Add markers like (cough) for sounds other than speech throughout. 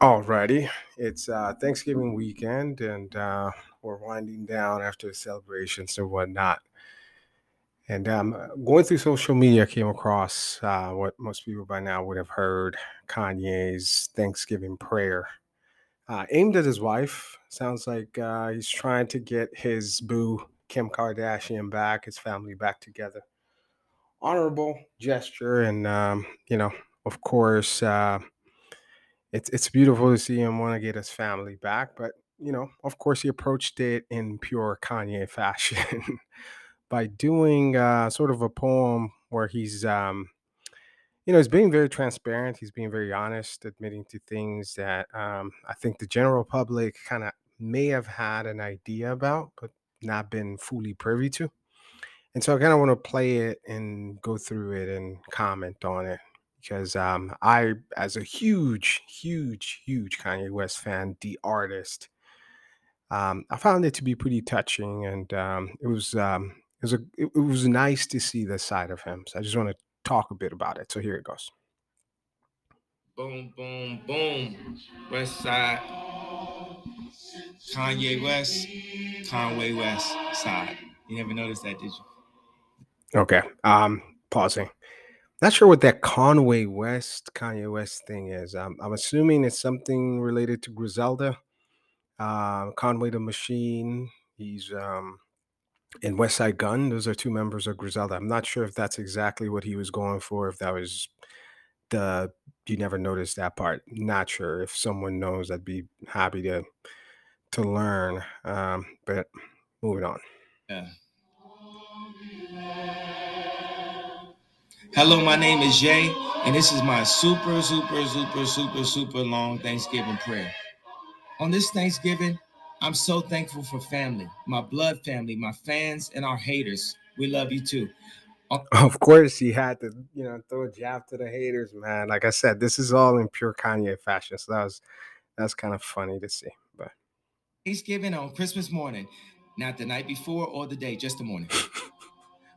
Alrighty, it's uh, Thanksgiving weekend, and uh, we're winding down after celebrations and whatnot. And um, going through social media, I came across uh, what most people by now would have heard: Kanye's Thanksgiving prayer, uh, aimed at his wife. Sounds like uh, he's trying to get his boo Kim Kardashian back, his family back together. Honorable gesture, and um, you know, of course. Uh, it's it's beautiful to see him want to get his family back, but you know, of course, he approached it in pure Kanye (laughs) fashion by doing uh, sort of a poem where he's, um, you know, he's being very transparent. He's being very honest, admitting to things that um, I think the general public kind of may have had an idea about, but not been fully privy to. And so I kind of want to play it and go through it and comment on it because um, I, as a huge, huge, huge Kanye West fan, the artist, um, I found it to be pretty touching, and um, it was um, it was a it, it was nice to see the side of him. So I just want to talk a bit about it. So here it goes. Boom, boom, boom. West side. Kanye West, Conway West side. You never noticed that, did you? Okay. Um, pausing. Not sure what that Conway West, Kanye West thing is. Um, I'm assuming it's something related to Griselda, uh, Conway the Machine. He's um, in Westside Gunn. Those are two members of Griselda. I'm not sure if that's exactly what he was going for. If that was the you never noticed that part. Not sure. If someone knows, I'd be happy to to learn. Um, but moving on. Yeah. Hello, my name is Ye, and this is my super, super, super, super, super long Thanksgiving prayer. On this Thanksgiving, I'm so thankful for family, my blood family, my fans, and our haters. We love you too. Uh, of course, he had to, you know, throw a jab to the haters, man. Like I said, this is all in pure Kanye fashion, so that was that's kind of funny to see. But Thanksgiving on Christmas morning, not the night before or the day, just the morning. (laughs)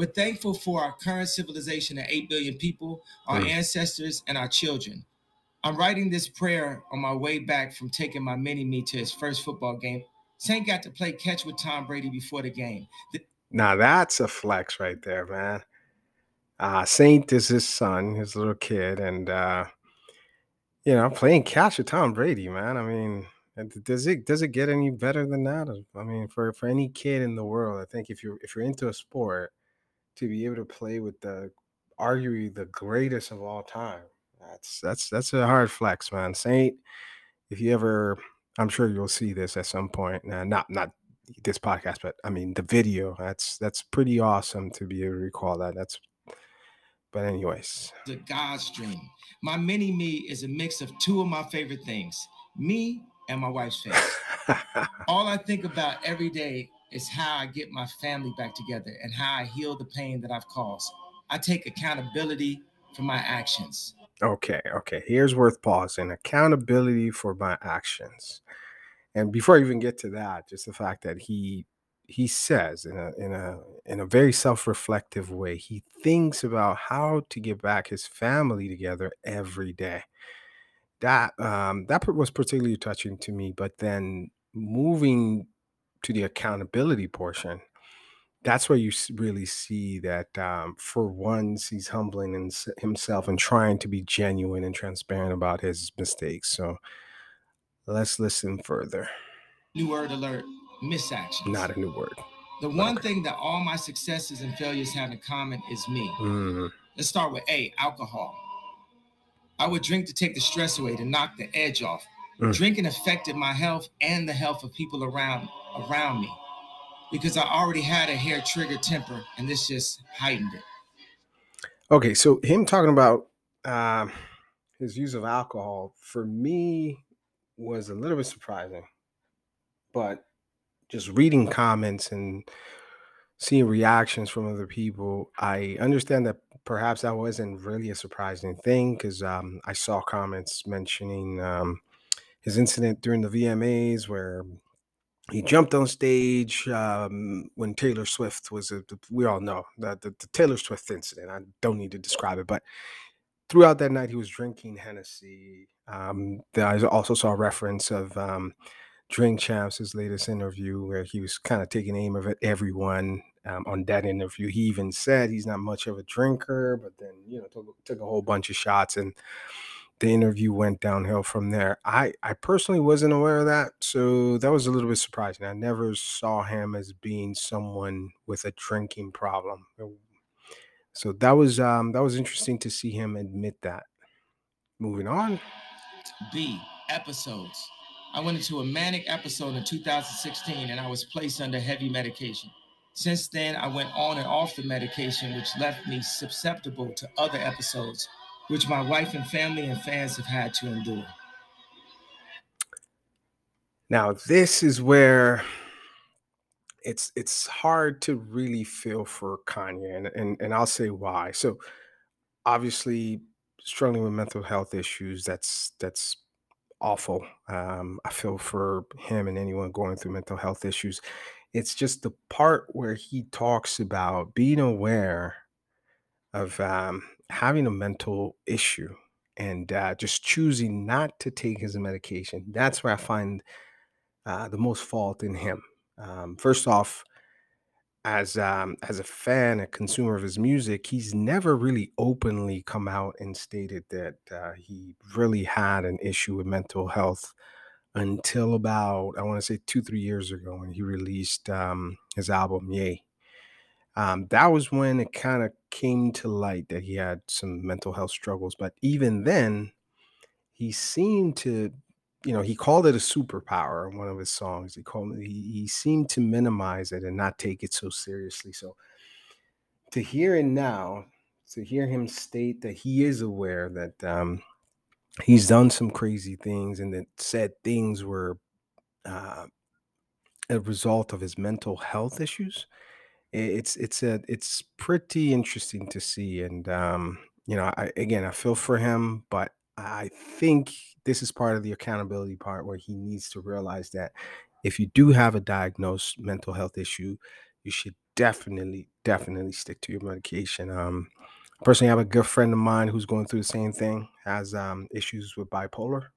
We're thankful for our current civilization of 8 billion people, our Mm. ancestors, and our children. I'm writing this prayer on my way back from taking my mini me to his first football game. Saint got to play catch with Tom Brady before the game. The- now that's a flex right there, man. Uh Saint is his son, his little kid, and uh you know, playing catch with Tom Brady, man. I mean, does it does it get any better than that? I mean, for for any kid in the world, I think if you're if you're into a sport, to be able to play with the arguably the greatest of all time, that's that's that's a hard flex, man. Saint, if you ever, I'm sure you'll see this at some point. Not not this podcast, but I mean the video. That's that's pretty awesome to be able to recall that. That's but anyways, the God's dream. My mini me is a mix of two of my favorite things me and my wife's face. (laughs) All I think about every day is how I get my family back together and how I heal the pain that I've caused. I take accountability for my actions. okay, okay. Here's worth pausing. Accountability for my actions. And before I even get to that, just the fact that he he says in a in a in a very self-reflective way, he thinks about how to get back his family together every day. That um that was particularly touching to me, but then moving to the accountability portion, that's where you really see that um, for once he's humbling hins- himself and trying to be genuine and transparent about his mistakes. So let's listen further. New word alert misactions. Not a new word. The one thing that all my successes and failures have in common is me. Mm, Let's start with A alcohol. I would drink to take the stress away, to knock the edge off. Mm. Drinking affected my health and the health of people around around me because I already had a hair trigger temper, and this just heightened it. Okay, so him talking about um, his use of alcohol for me was a little bit surprising, but just reading comments and seeing reactions from other people, I understand that perhaps that wasn't really a surprising thing because um, I saw comments mentioning um, his incident during the VMAs where he jumped on stage um, when Taylor Swift was. A, we all know that the, the Taylor Swift incident. I don't need to describe it, but throughout that night, he was drinking Hennessy. Um, I also saw a reference of um, Drink Champs' his latest interview where he was kind of taking aim of at everyone. Um, on that interview, he even said he's not much of a drinker, but then you know took, took a whole bunch of shots and the interview went downhill from there. I I personally wasn't aware of that, so that was a little bit surprising. I never saw him as being someone with a drinking problem. Uh, so that was um that was interesting to see him admit that. Moving on. B episodes. I went into a manic episode in 2016 and I was placed under heavy medication. Since then, I went on and off the medication, which left me susceptible to other episodes which my wife and family and fans have had to endure. Now, this is where it's it's hard to really feel for Kanye, and and, and I'll say why. So, obviously, struggling with mental health issues that's that's awful. Um, I feel for him and anyone going through mental health issues. It's just the part where he talks about being aware of um, having a mental issue and uh, just choosing not to take his medication. That's where I find uh, the most fault in him. Um, first off, as um, as a fan, a consumer of his music, he's never really openly come out and stated that uh, he really had an issue with mental health until about I want to say two three years ago when he released um, his album Ye um, that was when it kind of came to light that he had some mental health struggles. But even then, he seemed to, you know, he called it a superpower in one of his songs. He called he, he seemed to minimize it and not take it so seriously. So to hear it now, to hear him state that he is aware that um, he's done some crazy things and that said things were uh, a result of his mental health issues it's it's a it's pretty interesting to see, and um, you know, I again, I feel for him, but I think this is part of the accountability part where he needs to realize that if you do have a diagnosed mental health issue, you should definitely, definitely stick to your medication. Um, personally, I have a good friend of mine who's going through the same thing, has um, issues with bipolar,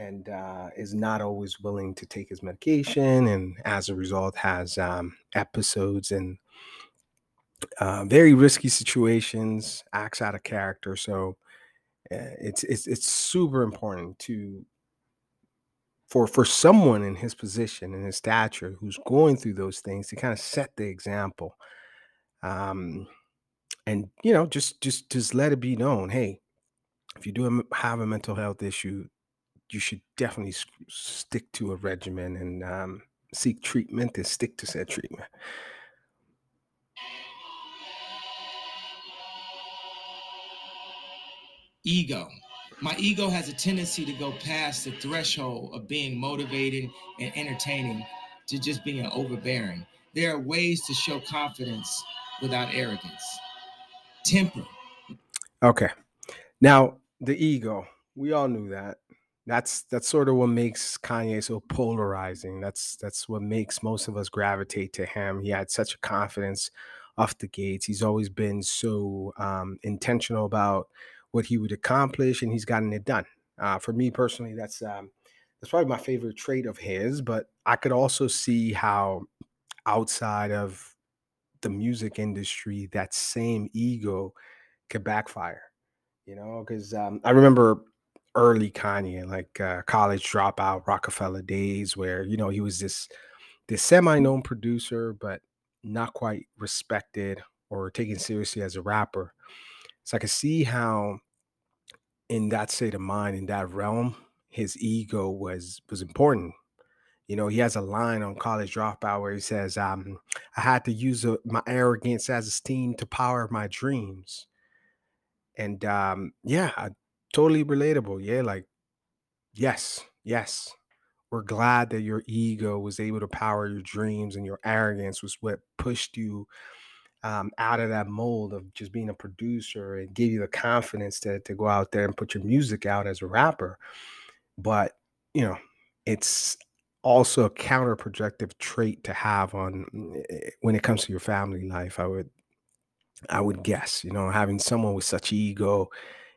and uh, is not always willing to take his medication, and as a result, has um, episodes and uh, very risky situations, acts out of character. So uh, it's it's it's super important to for for someone in his position and his stature who's going through those things to kind of set the example. Um, and you know, just just just let it be known, hey, if you do have a mental health issue, you should definitely stick to a regimen and um, seek treatment and stick to said treatment. Ego. My ego has a tendency to go past the threshold of being motivated and entertaining to just being overbearing. There are ways to show confidence without arrogance. Temper. Okay. Now, the ego, we all knew that that's that's sort of what makes Kanye so polarizing. That's that's what makes most of us gravitate to him. He had such a confidence off the gates. He's always been so um, intentional about what he would accomplish, and he's gotten it done. Uh, for me personally, that's um, that's probably my favorite trait of his. But I could also see how outside of the music industry, that same ego could backfire. You know, because um, I remember early Kanye, like uh, college dropout, Roc-A-Fella days, where you know he was this this semi-known producer, but not quite respected or taken seriously as a rapper. So I could see how, in that state of mind, in that realm, his ego was was important. You know, he has a line on College Dropout where he says, um, "I had to use a, my arrogance as a steam to power my dreams." And um, yeah, totally relatable. Yeah, like yes, yes. We're glad that your ego was able to power your dreams and your arrogance was what pushed you um, out of that mold of just being a producer and gave you the confidence to, to go out there and put your music out as a rapper. But, you know, it's also a counterproductive trait to have on eh, when it comes to your family life. I would I would guess, you know, having someone with such ego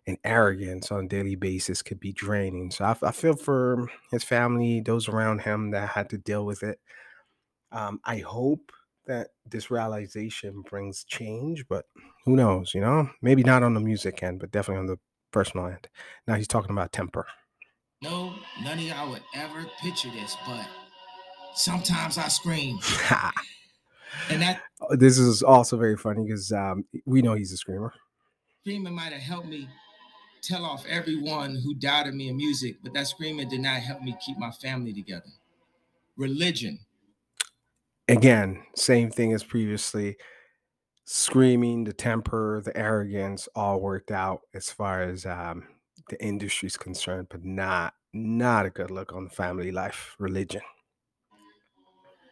and arrogance on a daily basis could be draining. So I, I feel for his family, those around him that had to deal with it. Um, I hope that this realization brings change, but who knows, you know? Maybe not on the music end, but definitely on the personal end. Now he's talking about temper. No, none of y'all would ever picture this, but sometimes I scream. (laughs) and that this is also very funny because um, we know he's a screamer. Screaming might have helped me tell off everyone who doubted me in music, but that screaming did not help me keep my family together. Religion. Again, same thing as previously. Screaming, the temper, the arrogance all worked out as far as um, the industry's concerned, but not not a good look on family life, religion.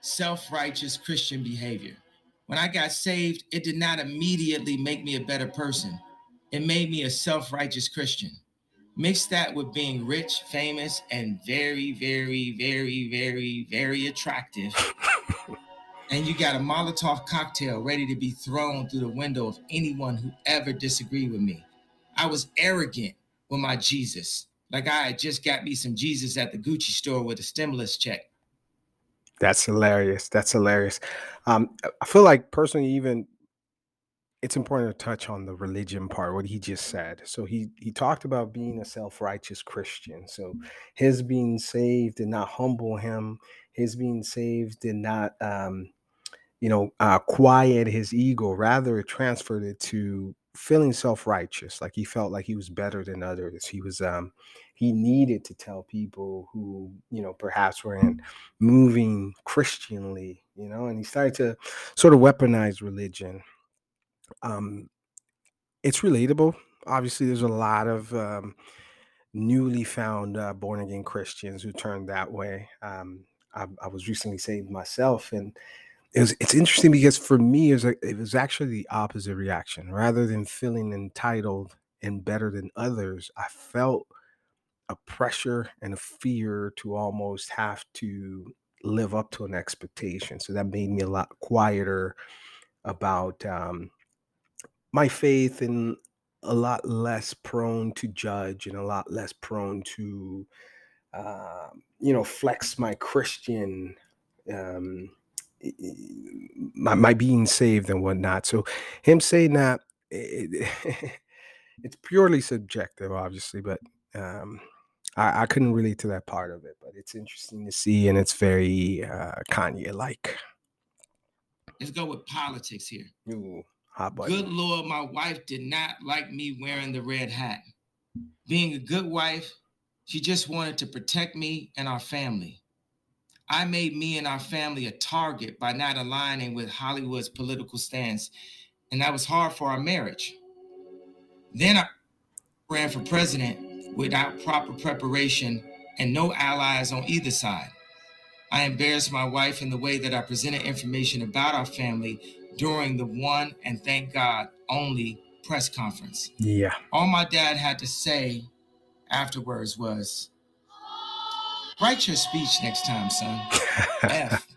Self-righteous Christian behavior. When I got saved, it did not immediately make me a better person it made me a self-righteous Christian. Mix that with being rich, famous, and very, very, very, very, very attractive. (laughs) and you got a Molotov cocktail ready to be thrown through the window of anyone who ever disagreed with me. I was arrogant with my Jesus, like I had just got me some Jesus at the Gucci store with a stimulus check. That's hilarious. That's hilarious. Um, I feel like personally, even it's important to touch on the religion part what he just said. So he he talked about being a self-righteous christian. So his being saved did not humble him. His being saved did not um you know uh quiet his ego. Rather it transferred it to feeling self-righteous. Like he felt like he was better than others. He was um he needed to tell people who you know perhaps weren't moving christianly you know and he started to sort of weaponize religion um, it's relatable. Obviously, there's a lot of um, newly found uh, born again Christians who turned that way. Um, I, I, was recently saved myself, and it was, it's interesting because for me, it was, a, it was actually the opposite reaction. Rather than feeling entitled and better than others, I felt a pressure and a fear to almost have to live up to an expectation. So that made me a lot quieter about um, my faith and a lot less prone to judge and a lot less prone to uh, you know flex my christian um my, my being saved and whatnot. So him saying that it, (laughs) it's purely subjective obviously but um I, I couldn't relate to that part of it but it's interesting to see and it's very uh kanye like let's go with politics here. Ooh. Hot button. Good Lord, my wife did not like me wearing the red hat. Being a good wife, she just wanted to protect me and our family. I made me and our family a target by not aligning with Hollywood's political stance, and that was hard for our marriage. Then I ran for president without proper preparation and no allies on either side. I embarrassed my wife in the way that I presented information about our family during the one and thank God only press conference. Yeah. All my dad had to say afterwards was, write your speech next time, son. (laughs) F.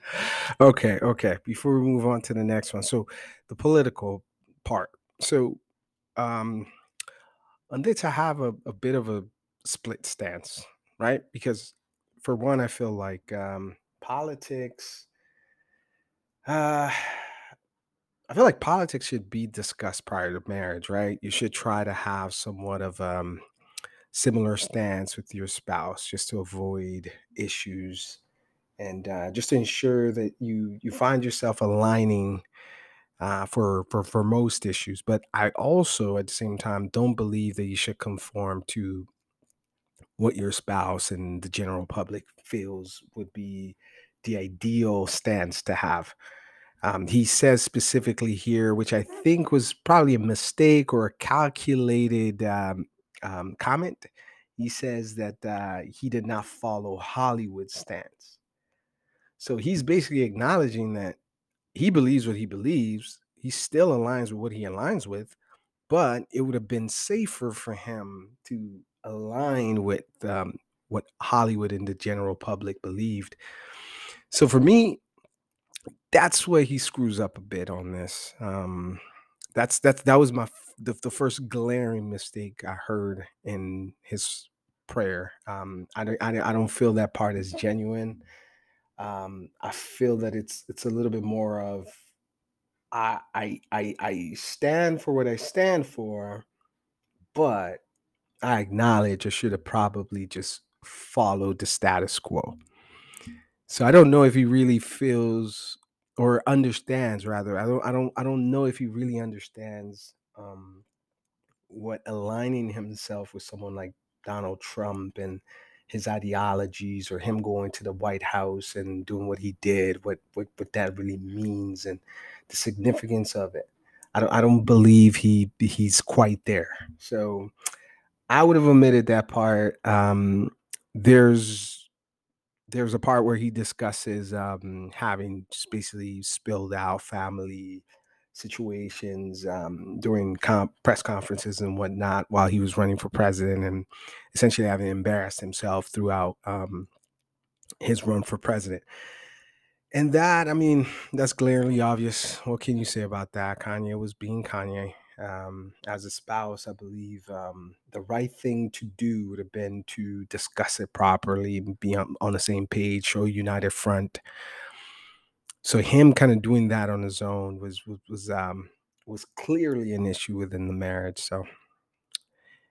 Okay, okay. Before we move on to the next one. So the political part. So um on this I have a, a bit of a split stance, right? Because for one, I feel like um politics uh I feel like politics should be discussed prior to marriage, right? You should try to have somewhat of um similar stance with your spouse just to avoid issues and uh, just to ensure that you you find yourself aligning uh, for for for most issues. But I also at the same time don't believe that you should conform to what your spouse and the general public feels would be the ideal stance to have. Um, he says specifically here, which I think was probably a mistake or a calculated um, um, comment. He says that uh, he did not follow Hollywood stance. So he's basically acknowledging that he believes what he believes. He still aligns with what he aligns with, but it would have been safer for him to align with um, what Hollywood and the general public believed. So for me, that's where he screws up a bit on this. Um, that's that's that was my the, the first glaring mistake I heard in his prayer. Um, I, don't- I, I don't feel that part is genuine. Um, I feel that it's it's a little bit more of I I I, I stand for what I stand for, but I acknowledge I should have probably just followed the status quo. So I don't know if he really feels or understands rather. I don't I don't I don't know if he really understands um what aligning himself with someone like Donald Trump and his ideologies or him going to the White House and doing what he did, what what, what that really means and the significance of it. I don't I don't believe he he's quite there. So I would have omitted that part. Um there's there's a part where he discusses um having just basically spilled out family situations um, during com- press conferences and whatnot while he was running for president and essentially having embarrassed himself throughout um, his run for president. And that, I mean, that's glaringly obvious. What can you say about that? Kanye was being Kanye. Um, as a spouse, I believe um, the right thing to do would have been to discuss it properly, be on, on the same page, show united front. So him kind of doing that on his own was was was um was clearly an issue within the marriage. So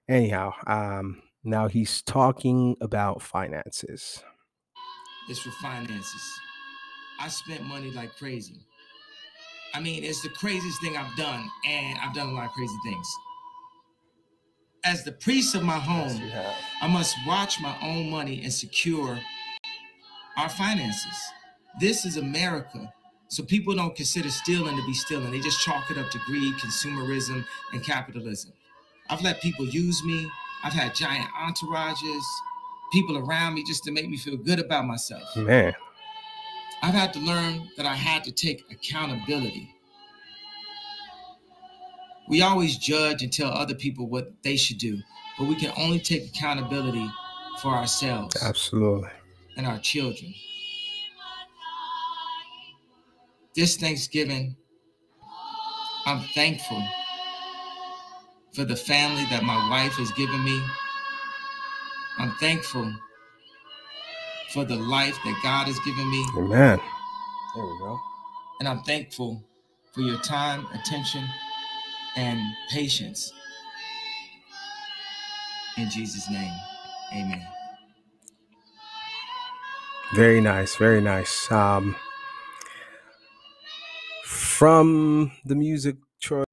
anyhow, um now he's talking about finances. It's for finances. I spent money like crazy. I mean, it's the craziest thing I've done, and I've done a lot of crazy things. As the priest of my home, have. I must watch my own money and secure our finances. This is America. So people don't consider stealing to be stealing. They just chalk it up to greed, consumerism, and capitalism. I've let people use me. I've had giant entourages, people around me just to make me feel good about myself. Man, I've had to learn that I had to take accountability. We always judge and tell other people what they should do, but we can only take accountability for ourselves absolutely. and our children. This Thanksgiving, I'm thankful for the family that my wife has given me. I'm thankful for the life that God has given me. Amen. There we go. And I'm thankful for your time, attention, and patience. In Jesus' name, amen. Very nice, very nice. Um from the music choice.